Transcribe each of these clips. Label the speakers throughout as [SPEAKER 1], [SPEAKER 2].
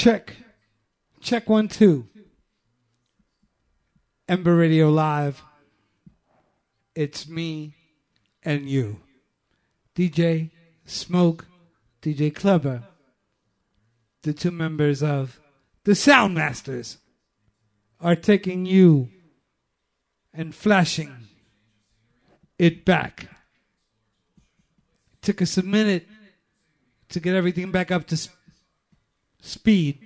[SPEAKER 1] Check. Check one, two. Ember Radio Live. It's me and you. DJ Smoke, DJ Kleber, the two members of the Zound Masterz, are taking you and flashing it back. Took us a minute to get everything back up to sp- speed,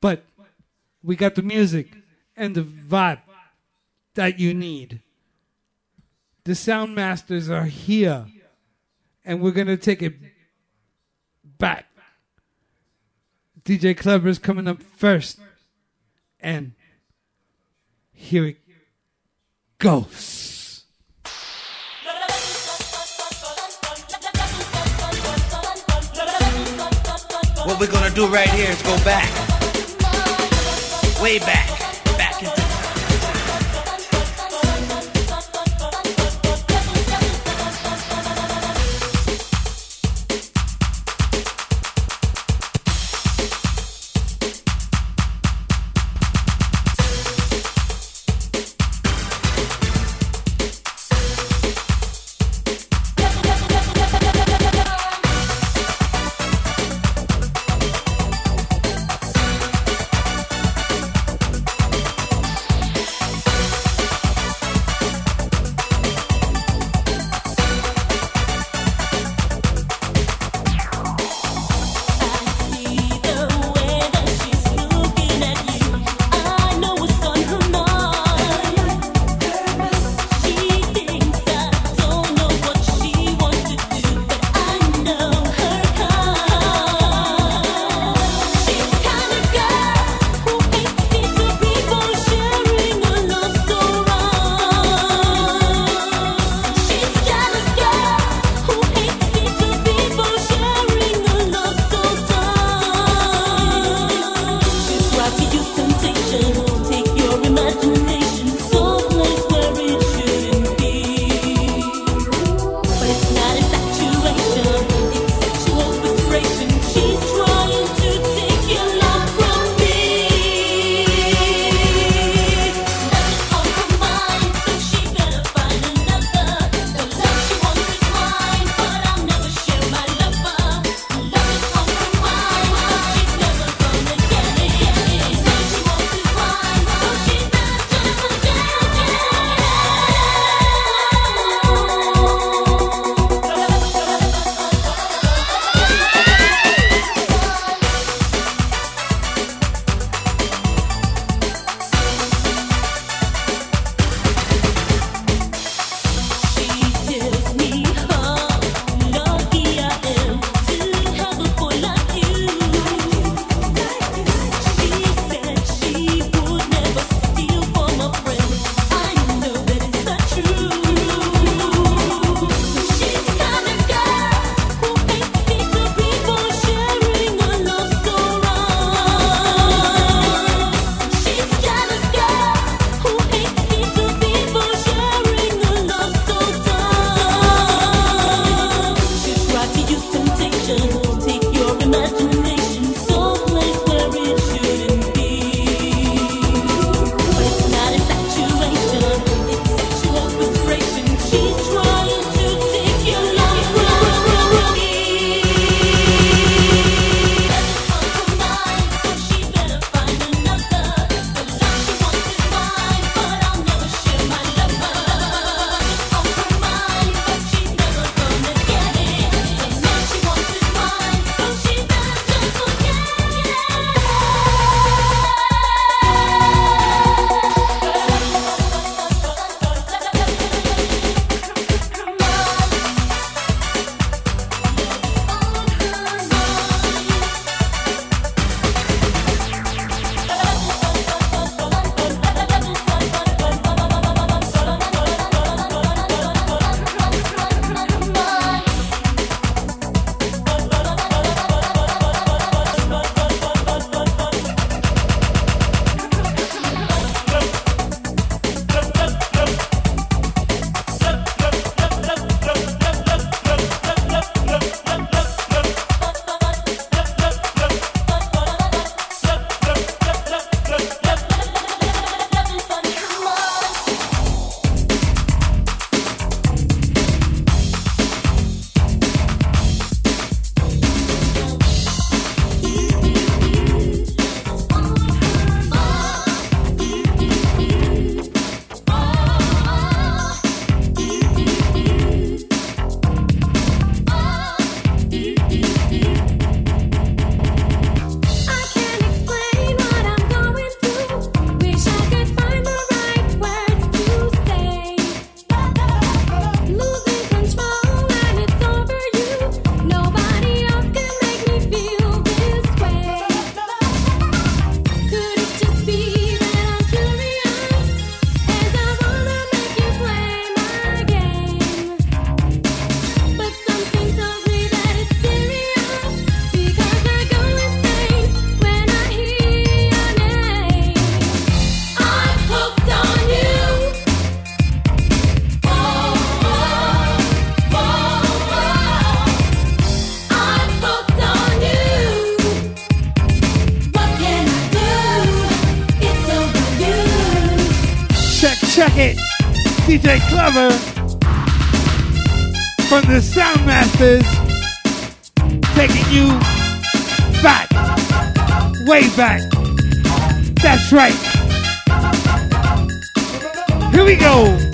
[SPEAKER 1] but we got the music and the vibe that you need. The Zound Masterz are here, and we're gonna take it back. DJ Kleber's coming up first, and here it goes.
[SPEAKER 2] What we're gonna do right here is go back. Way back.
[SPEAKER 3] Zound Masterz taking you back, way back. That's right. Here we go.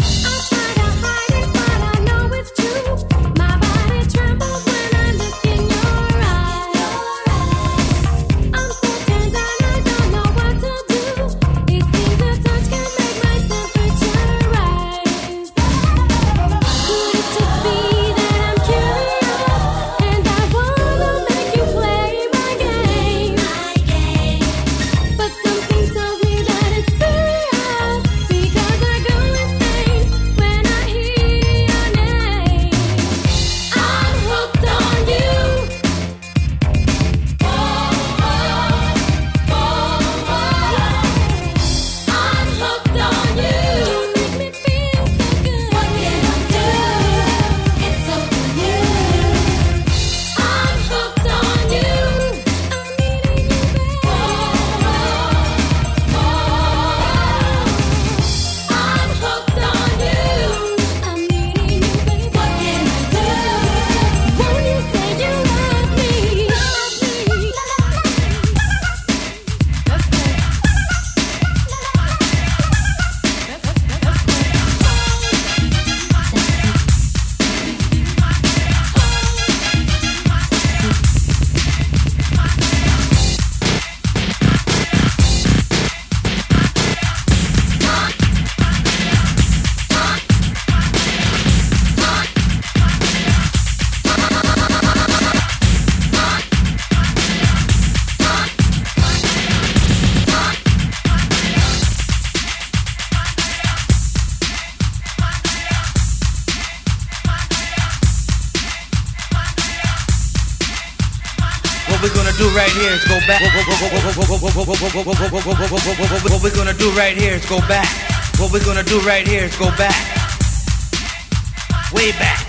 [SPEAKER 4] What we're gonna do right here is go back. What we're gonna do right here is go back. Way back. Back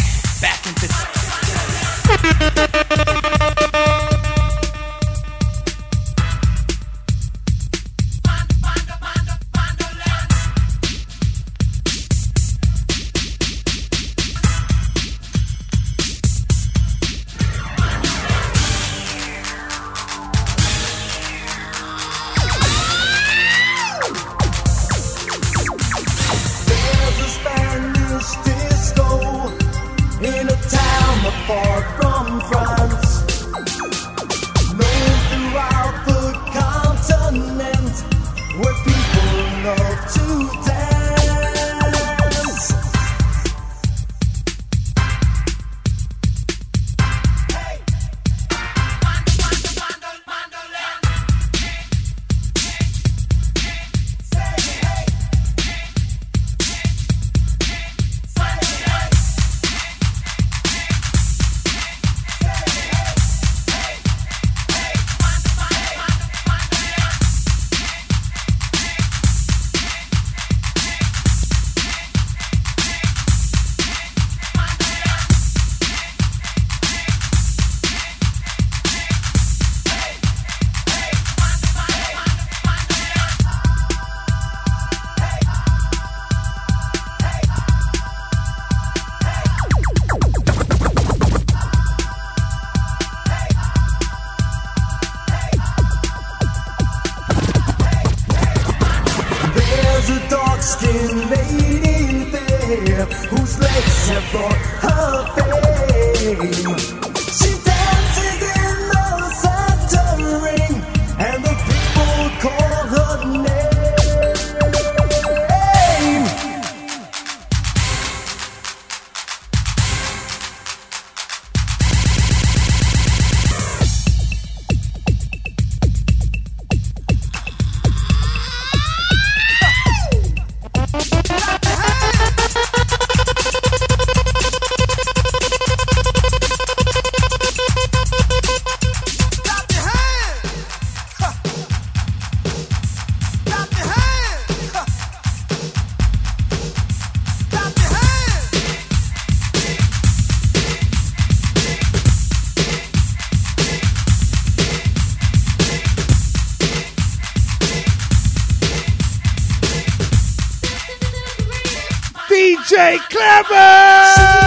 [SPEAKER 4] DJ Kleber!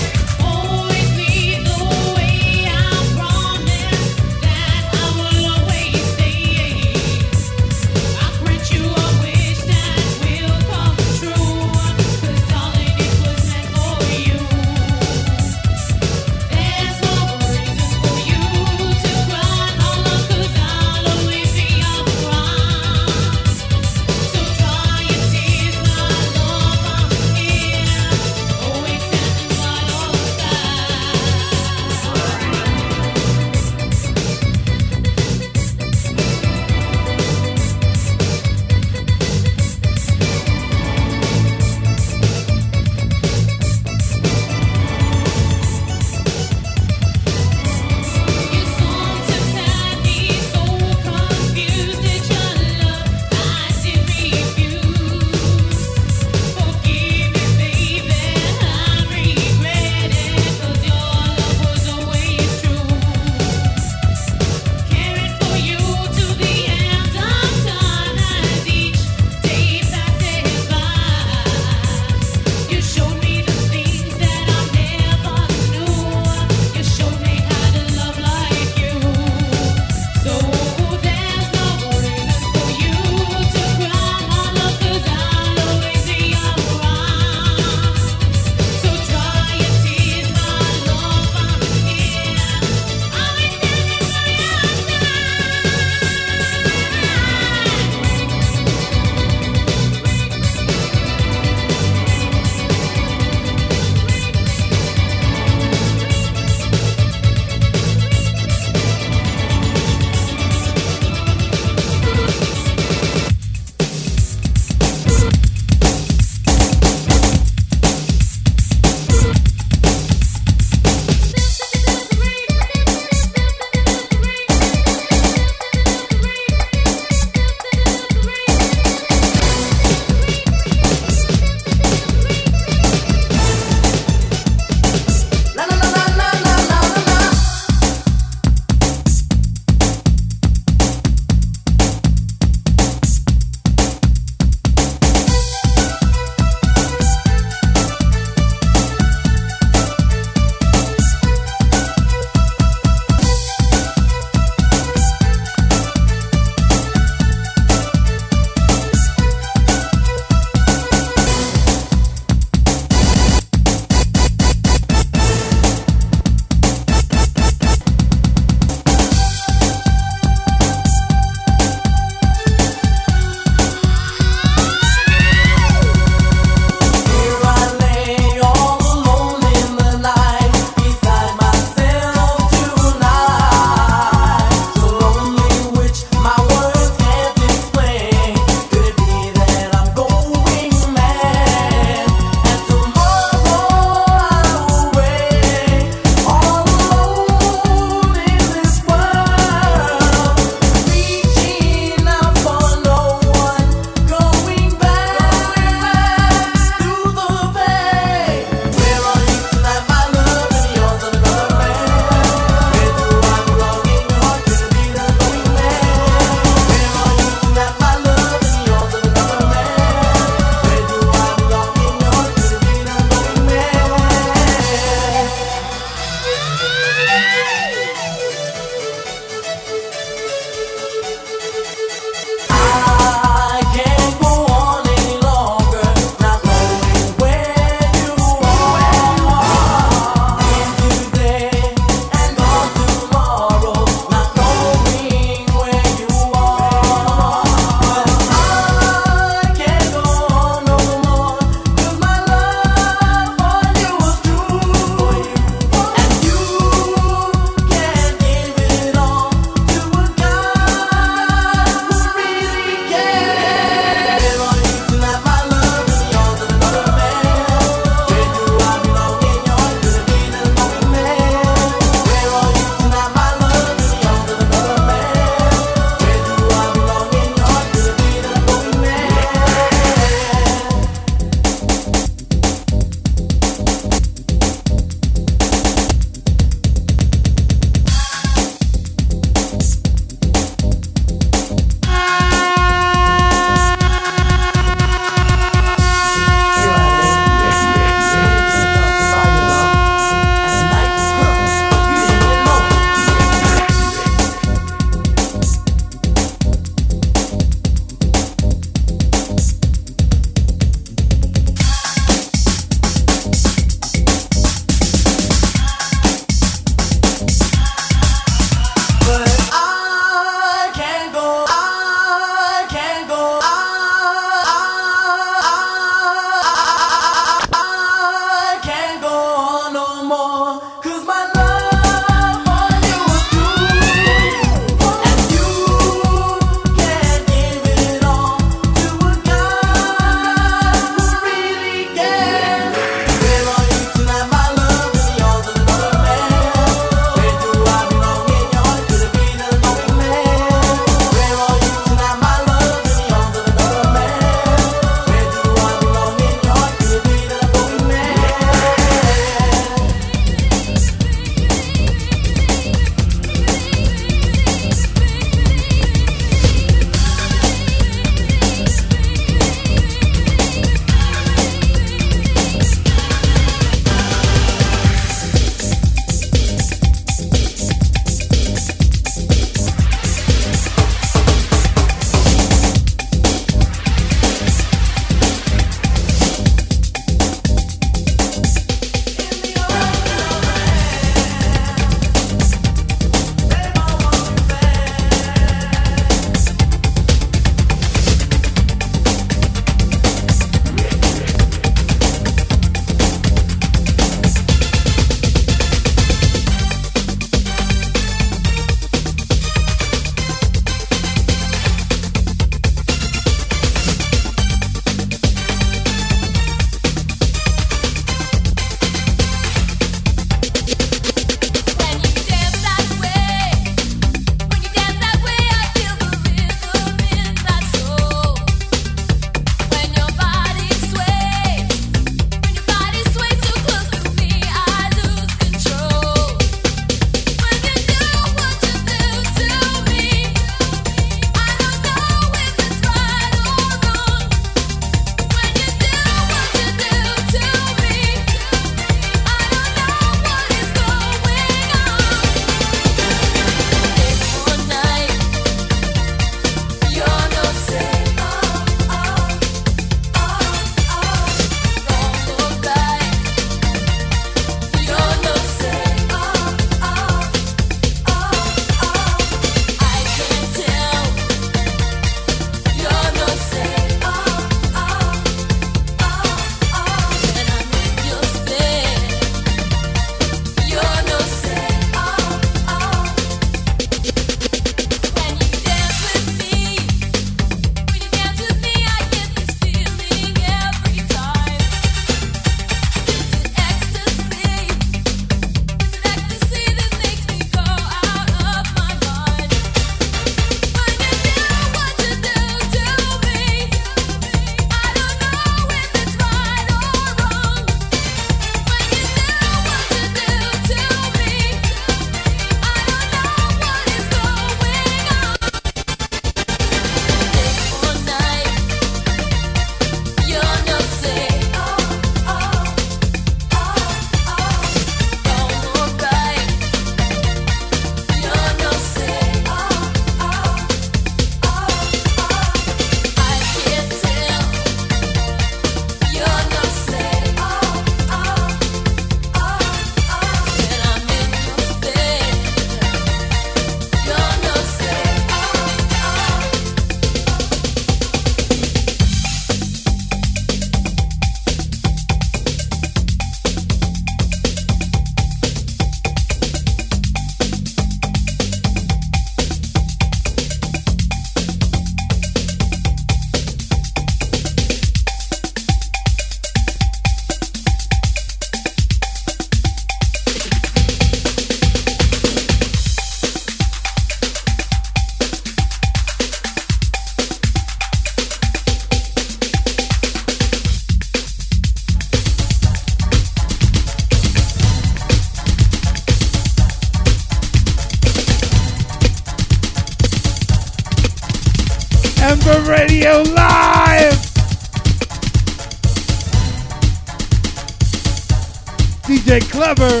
[SPEAKER 4] Kleber.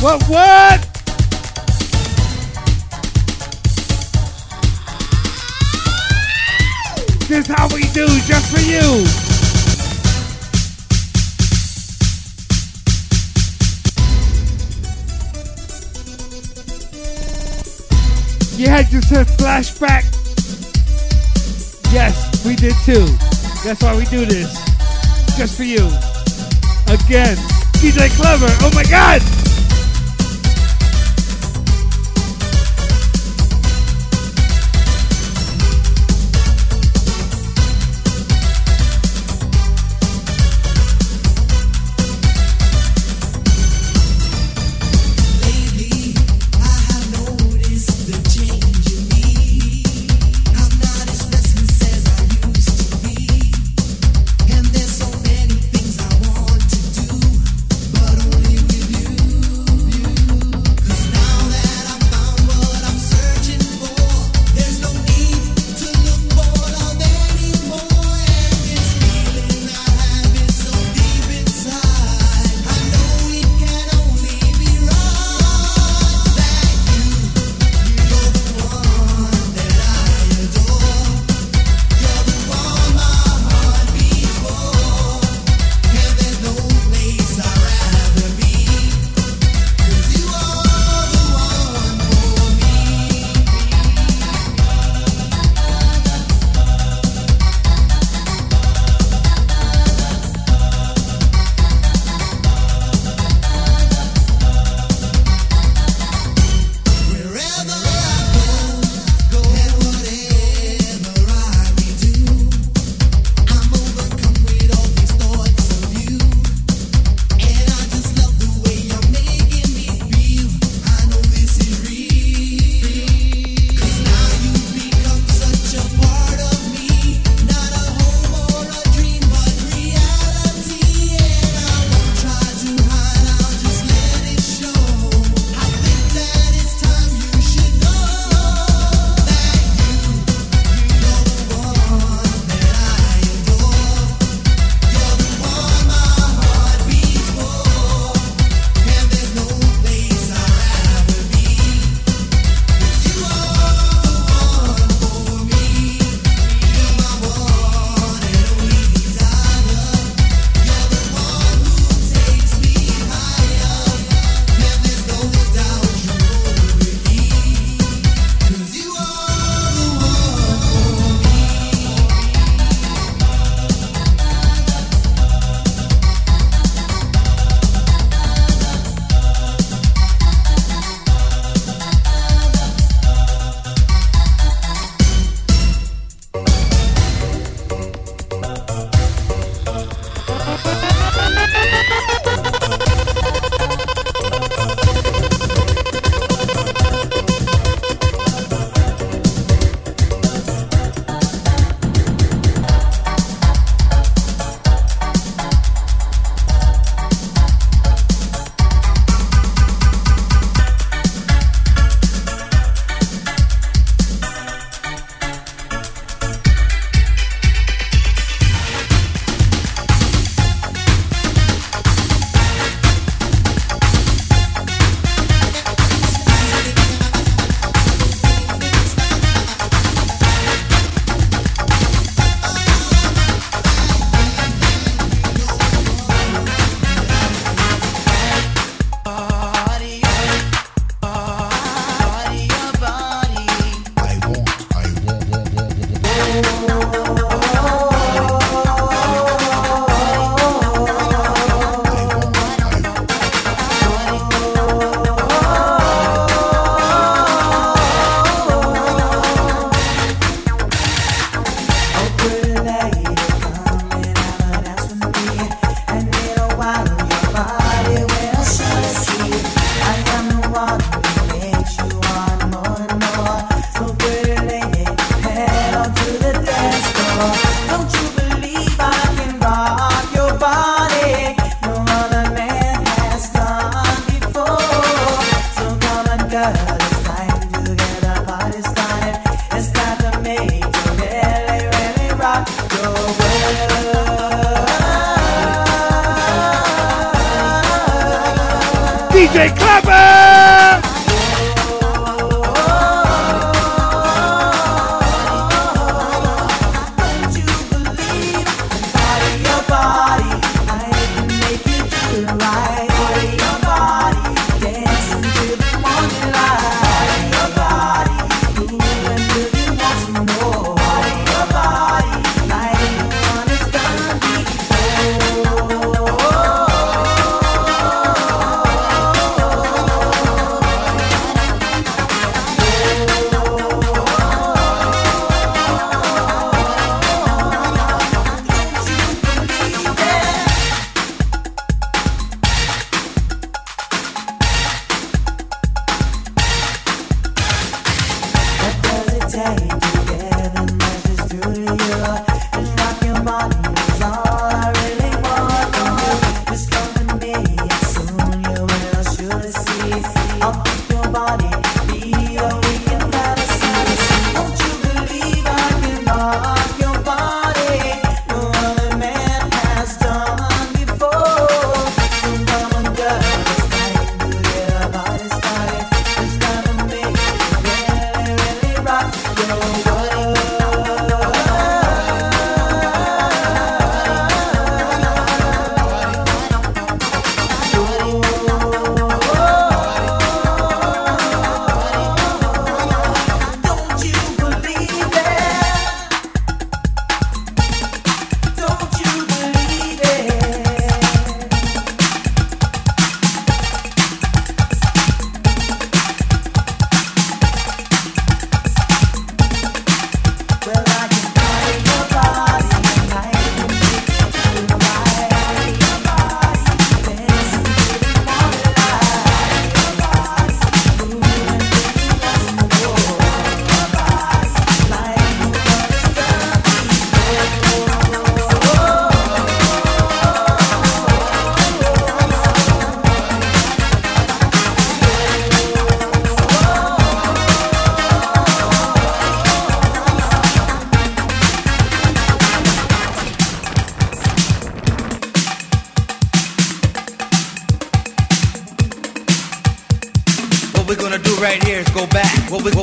[SPEAKER 4] What, what? This how we do, just for you. You had just a flashback. Yes, we did too. That's why we do this. Just for you. Again, DJ Kleber. Oh my God!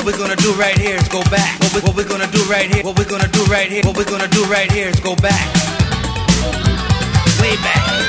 [SPEAKER 5] What
[SPEAKER 2] we're gonna do right here is go back. What, we, what we're gonna do right here. What we're gonna do right here. What we're gonna do right here is go back. Way back.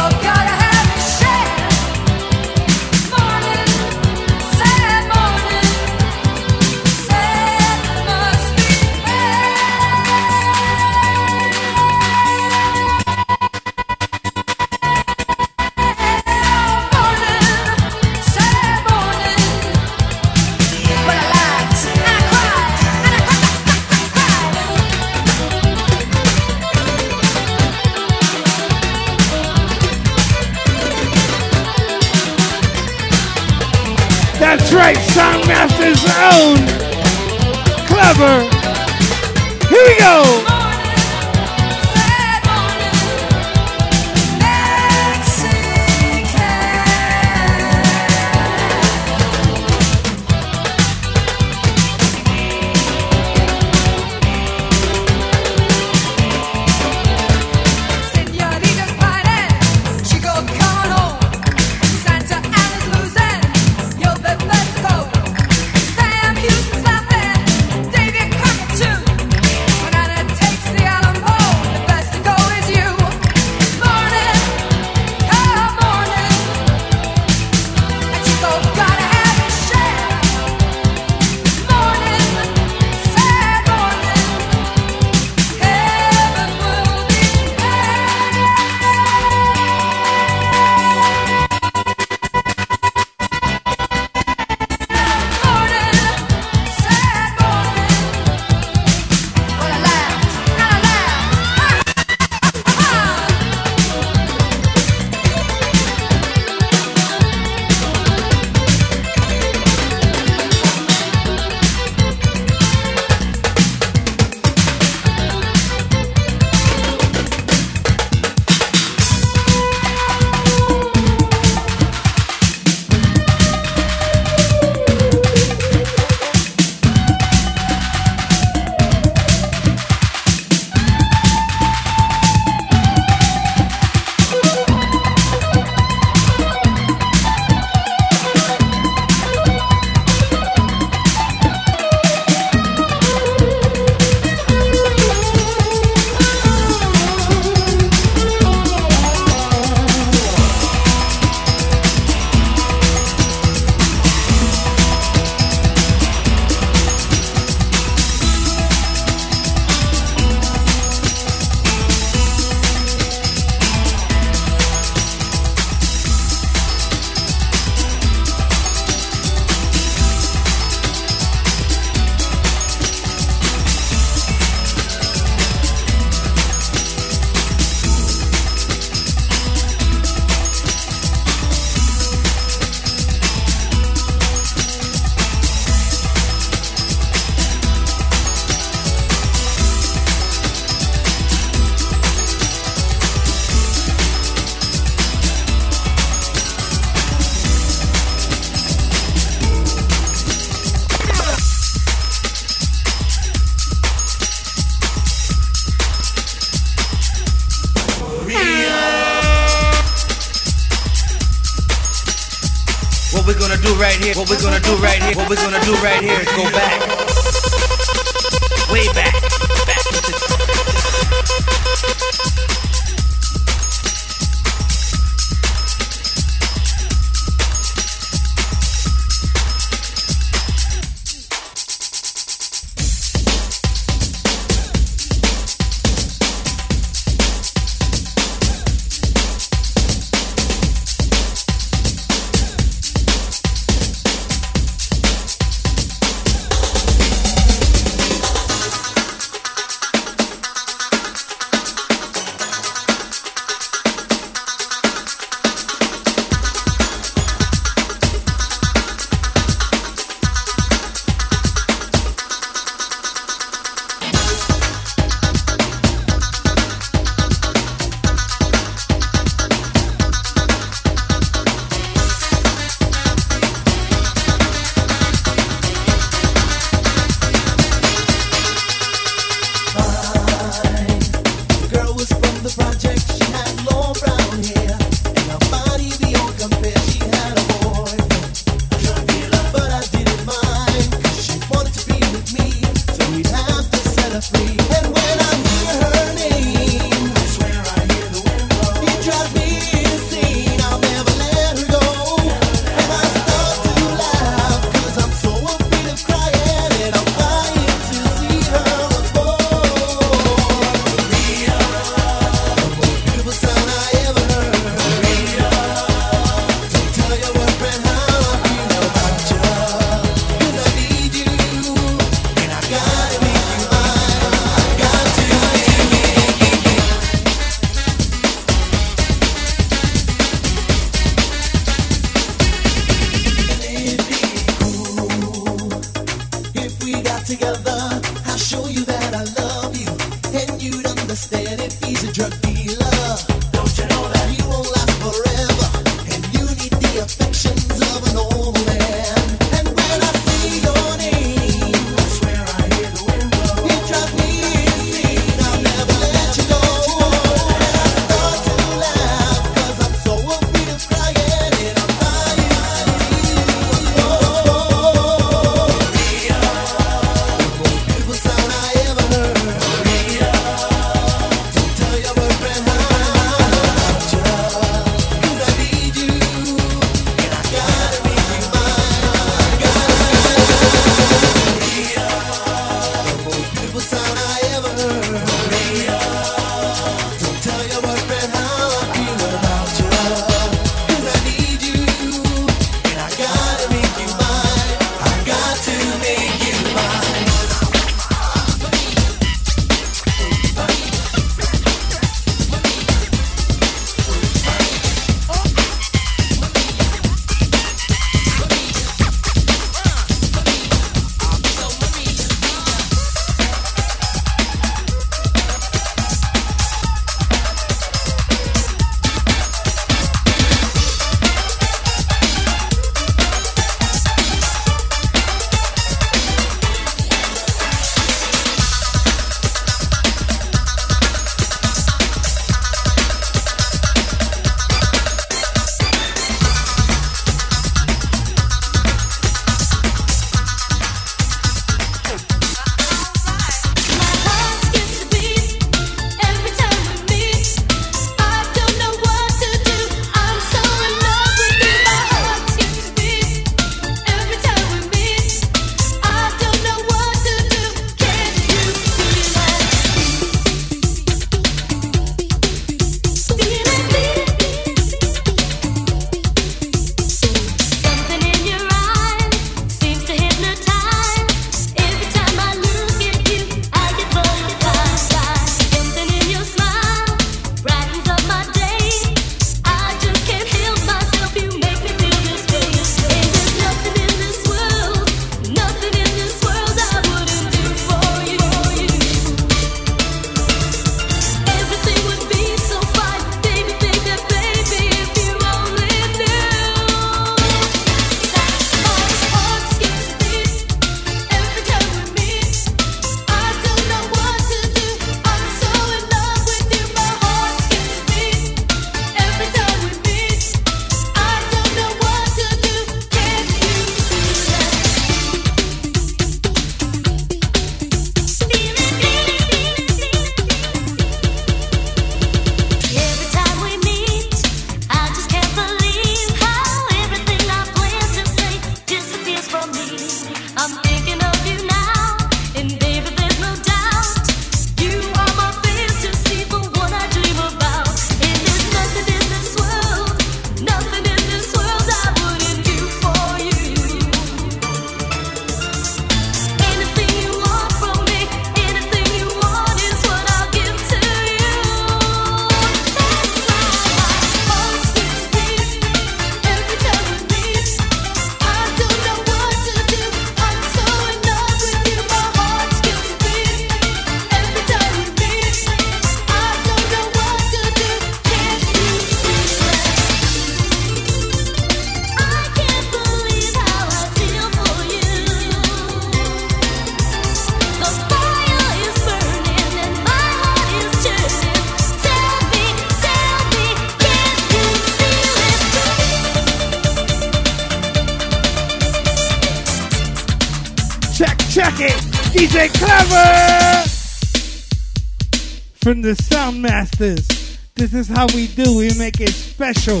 [SPEAKER 6] Is
[SPEAKER 1] how we do. We make it special.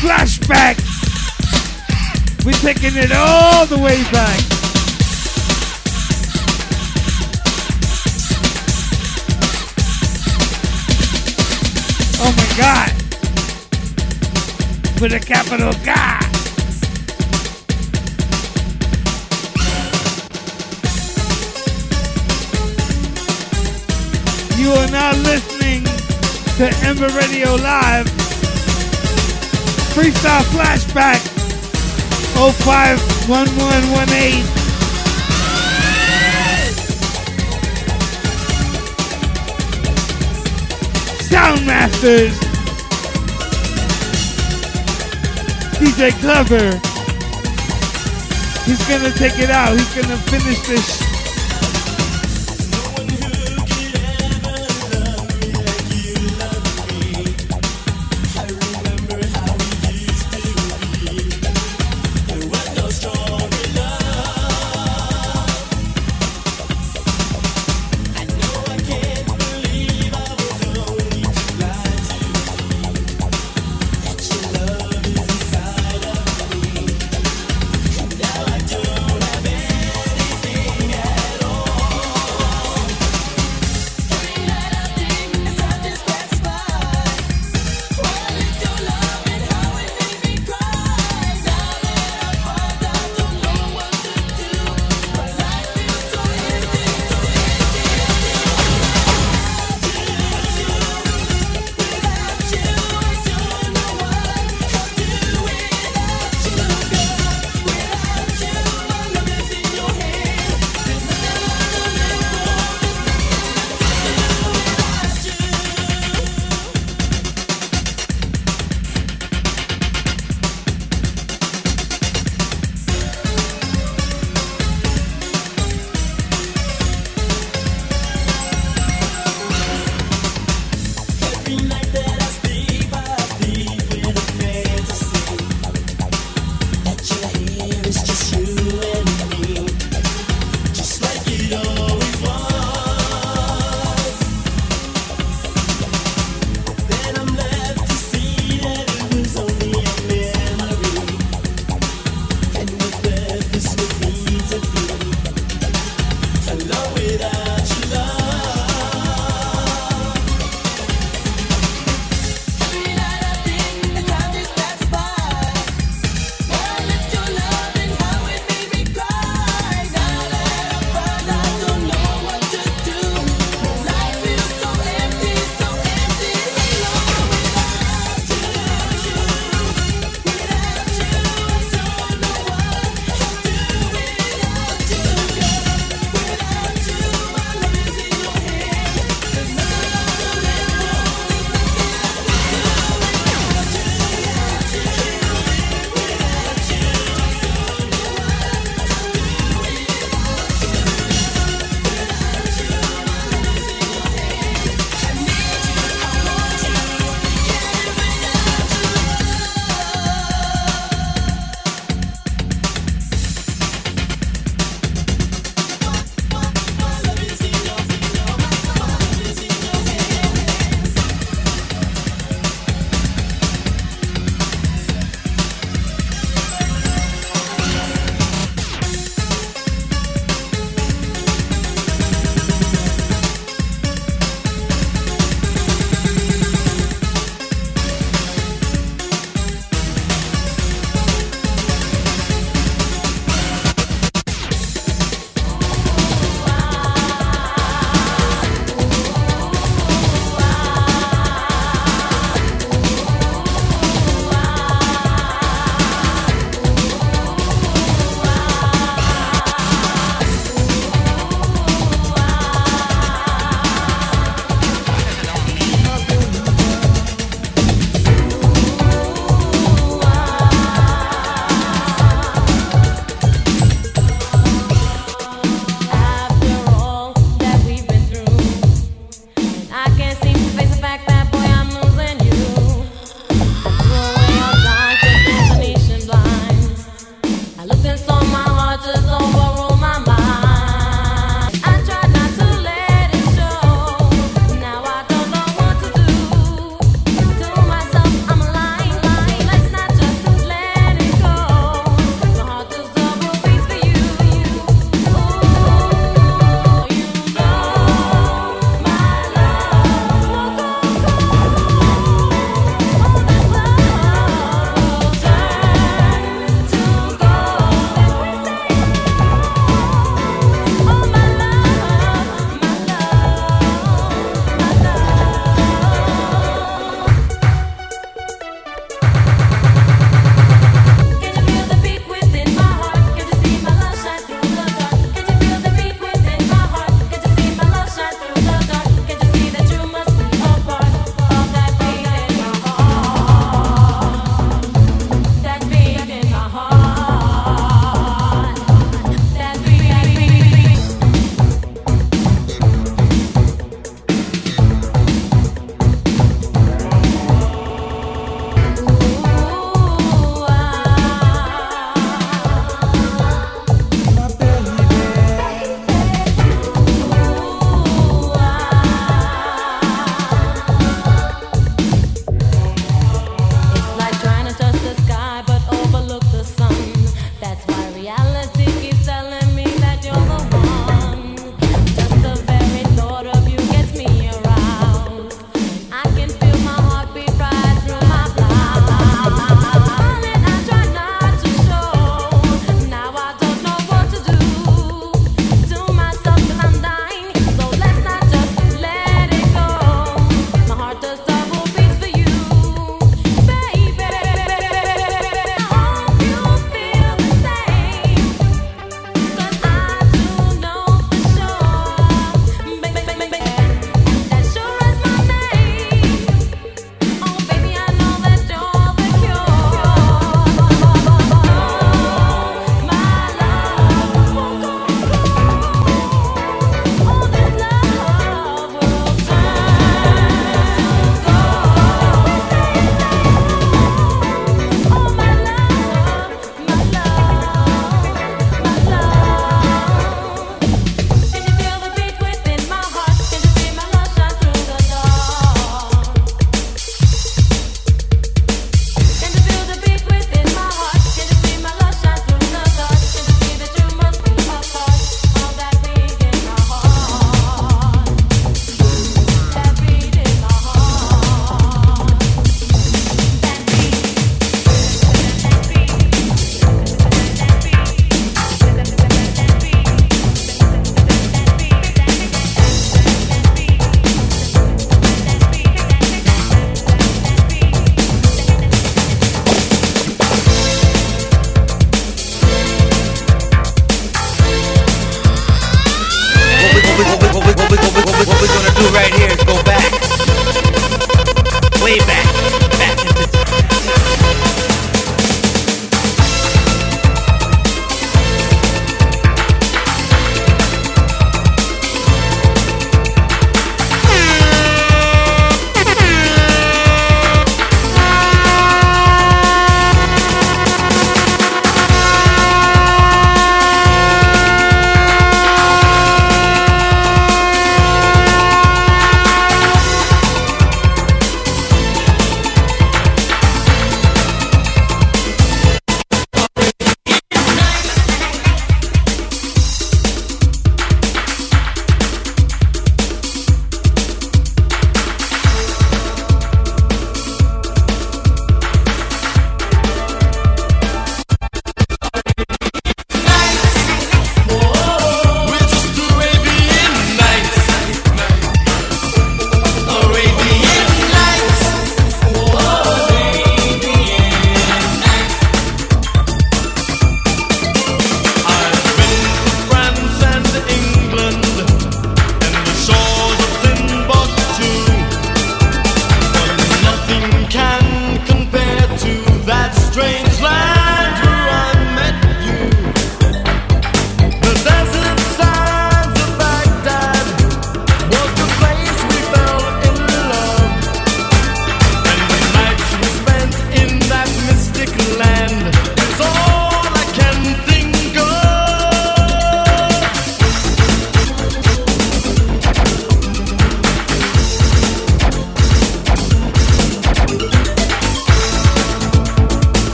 [SPEAKER 1] Flashback. We're taking it all the way back. Oh my God. With a capital God. You are now listening to Ember Radio Live. Freestyle Flashback 051118. Zound Masterz. DJ Kleber. He's gonna take it out. He's gonna finish this.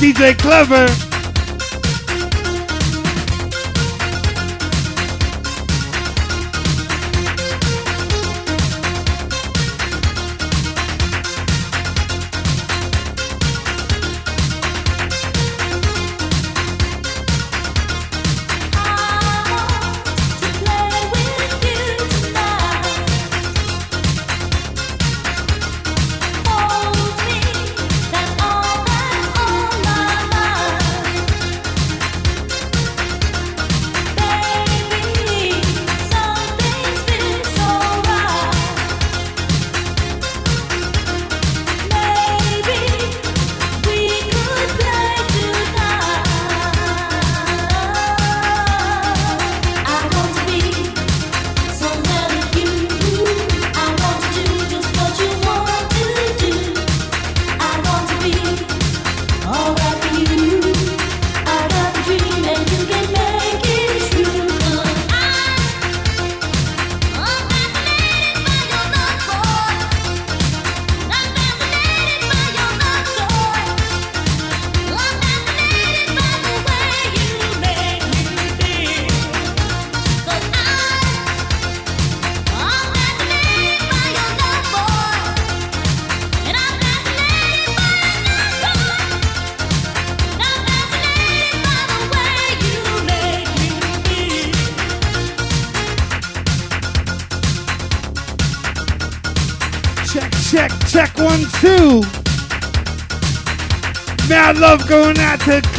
[SPEAKER 7] DJ Kleber.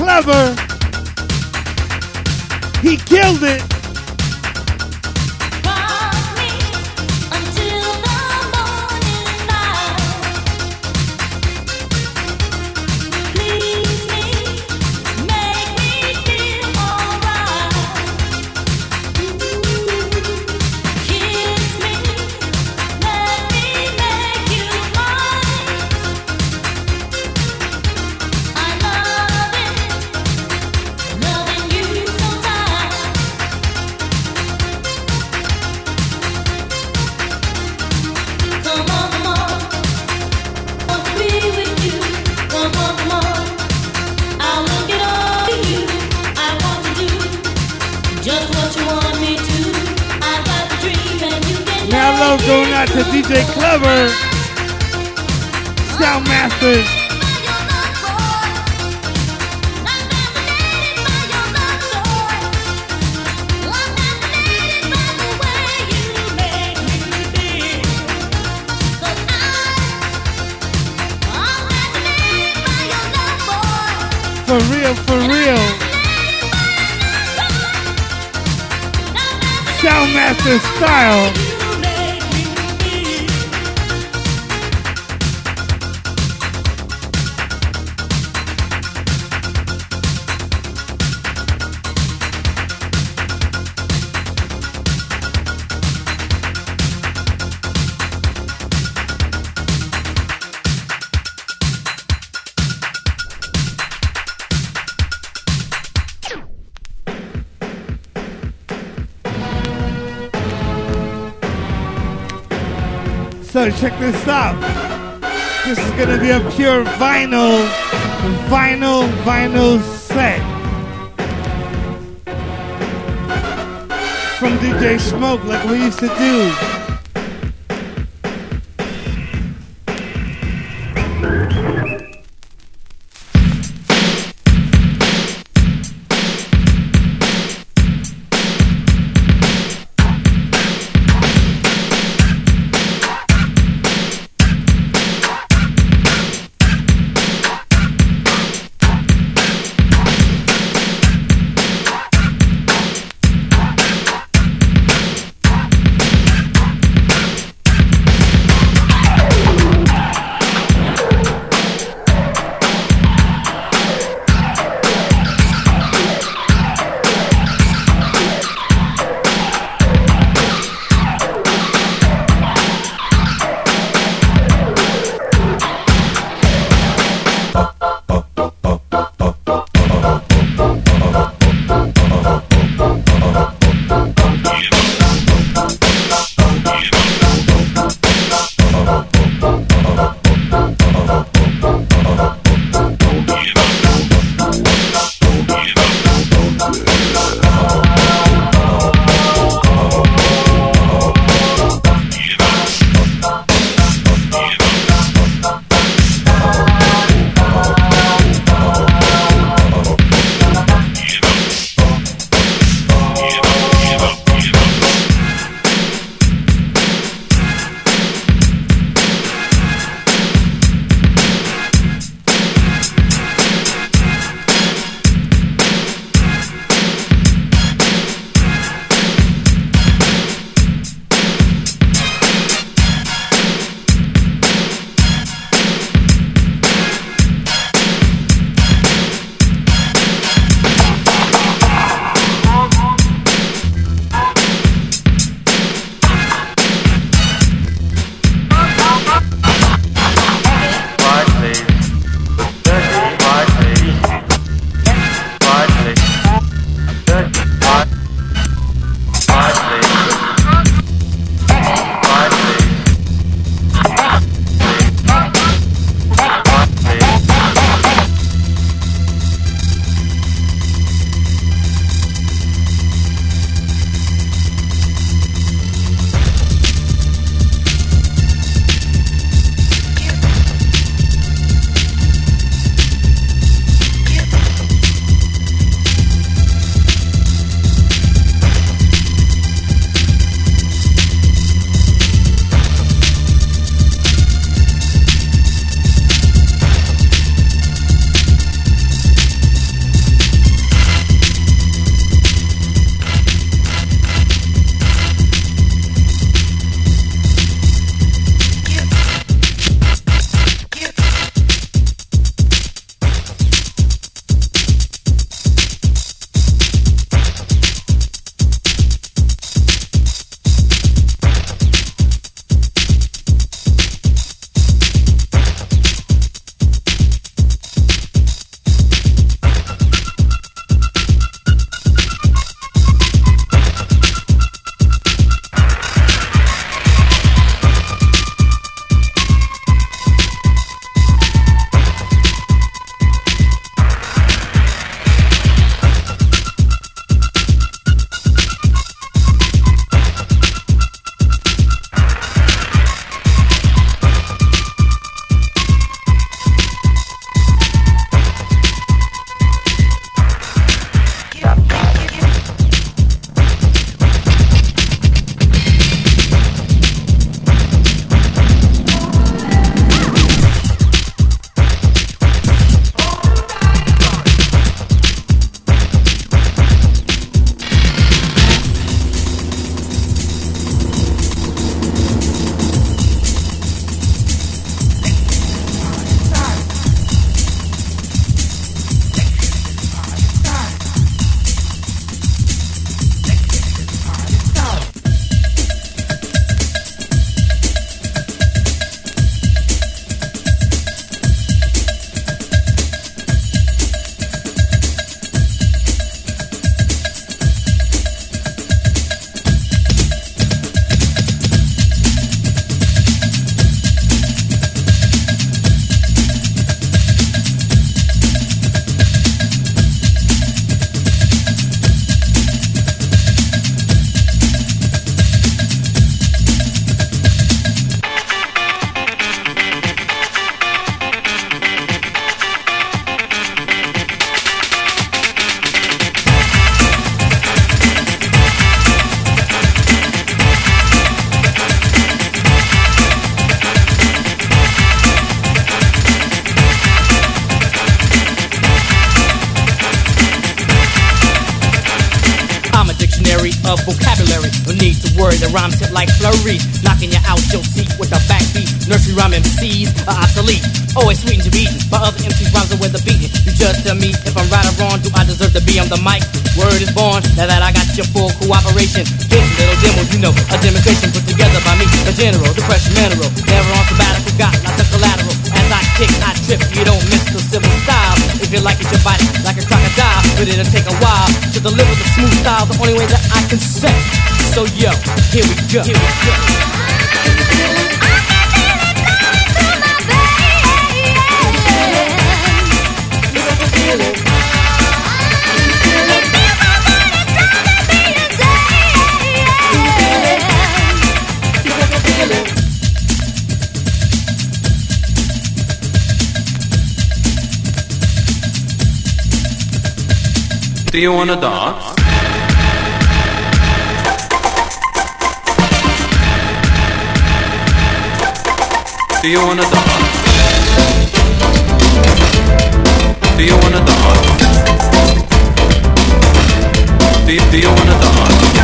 [SPEAKER 7] clever. forever. Zound Masterz. check this out. This is gonna be a pure vinyl, vinyl, vinyl set. From DJ Smoke, like we used to do.
[SPEAKER 8] Obsolete. Always sweet to be. My other MCs rhymes are with the beating. You just tell me if I'm right or wrong. Do I deserve to be on the mic? Word is born. Now that I got your full cooperation. This little demo, you know, a demonstration put together by me, the general, the pressure mineral. Never on sabbatical, got lots of collateral. As I kick, I trip. You don't miss the civil style. If you like it, you bite it like a crocodile. But it'll take a while to deliver the smooth style. The only way that I can set. So yo, here we go. Here we go.
[SPEAKER 9] Do you wanna dance? Do you wanna dance? Do you wanna dance? Do you, do you wanna dance?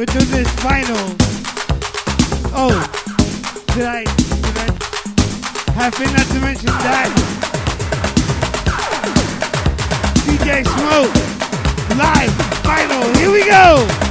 [SPEAKER 2] we do
[SPEAKER 1] this final. Oh, did I, did I happen not to mention that? DJ Smoke, live, final, here we go!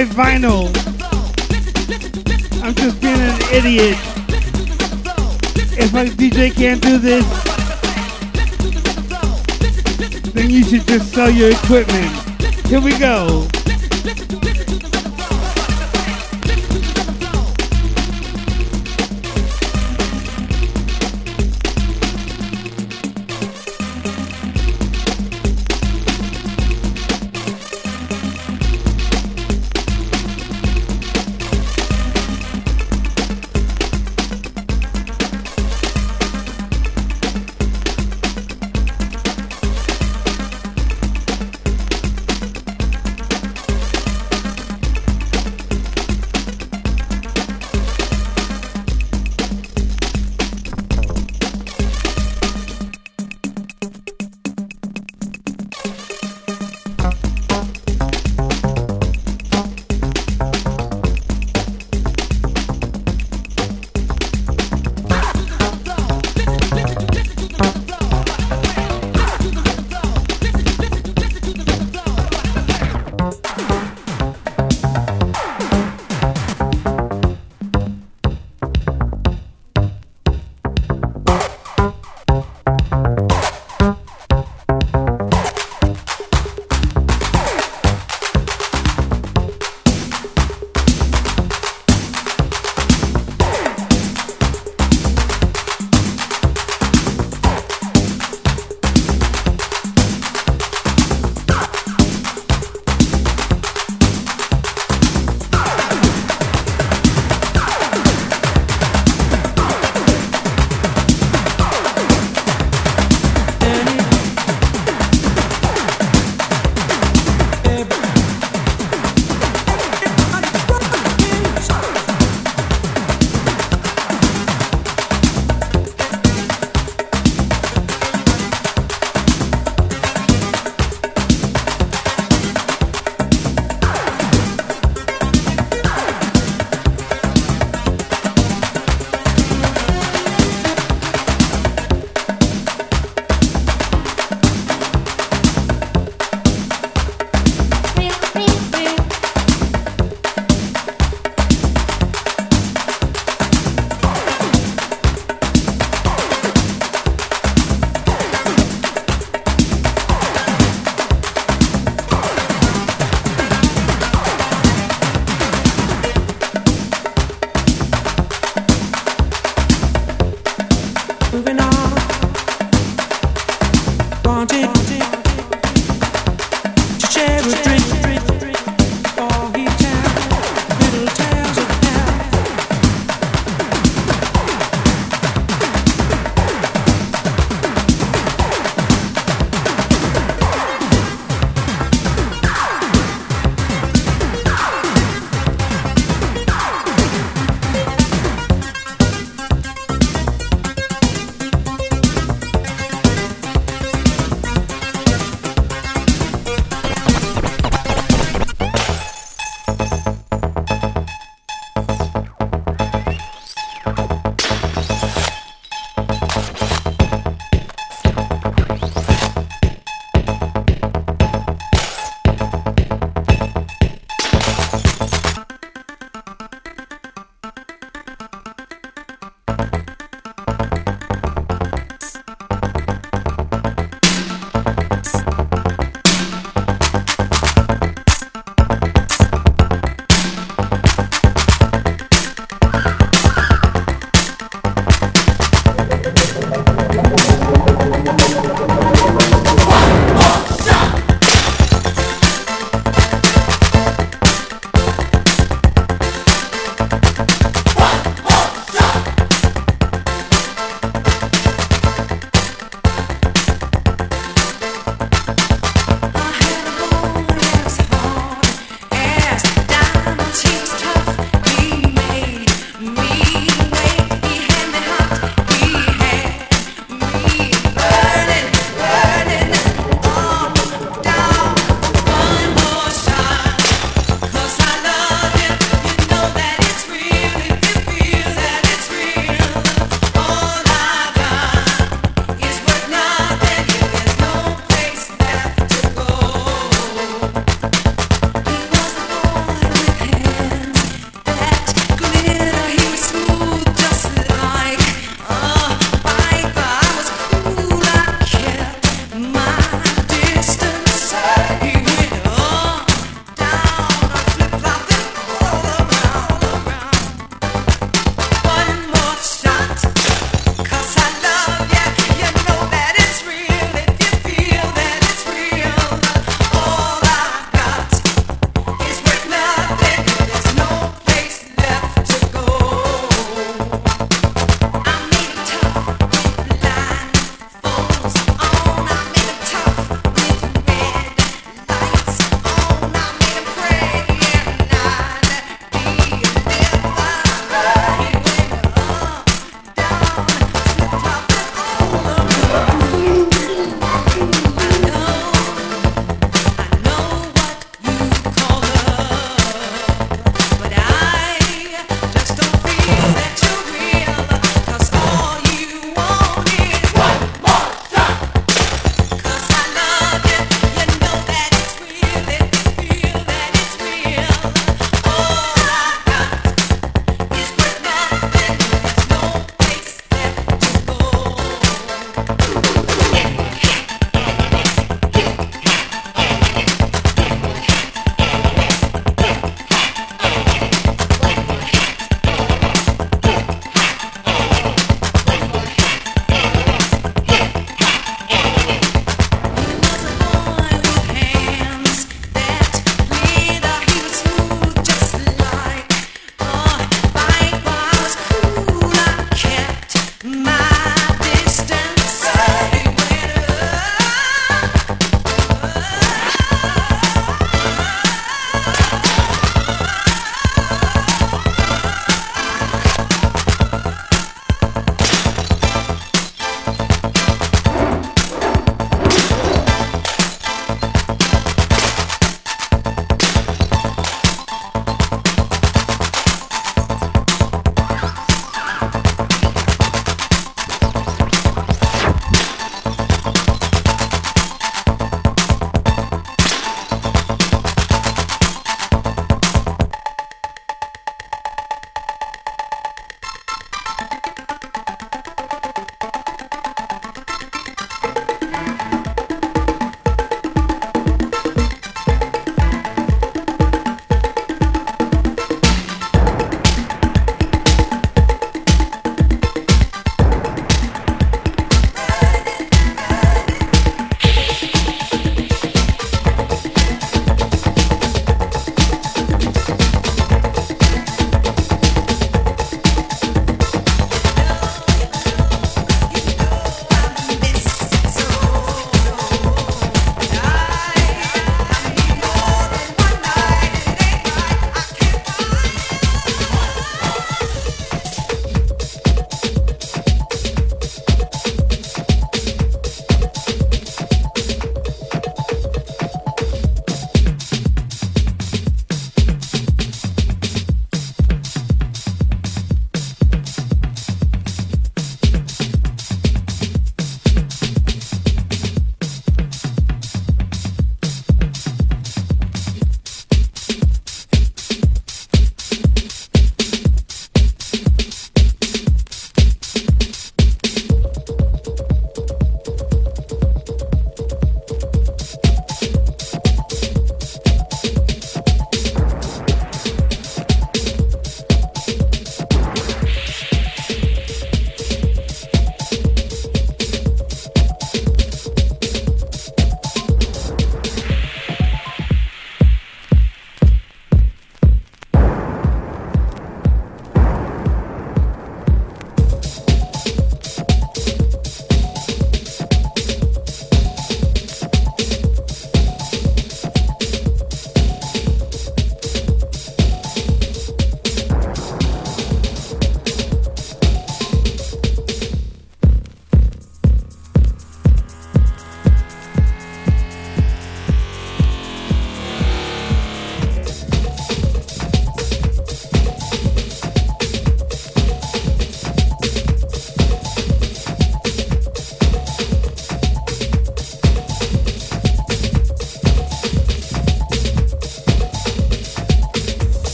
[SPEAKER 1] Live vinyl. I'm just being an idiot. If a DJ can't do this, then you should just sell your equipment. Here we go.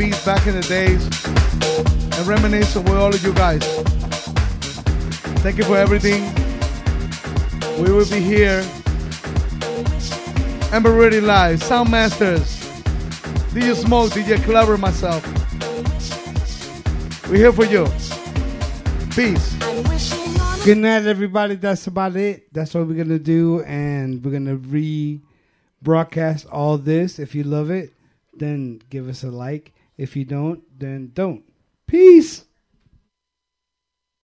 [SPEAKER 10] beats back in the days and reminiscing with all of you guys. Thank you for everything. We will be here. Ember Radio Live, Zound Masterz, DJ Smoke, DJ Kleber, myself. We're here for you. Peace.
[SPEAKER 1] Good night, everybody. That's about it. That's what we're going to do. And we're going to re broadcast all this. If you love it, then give us a like. If you don't, then don't. Peace.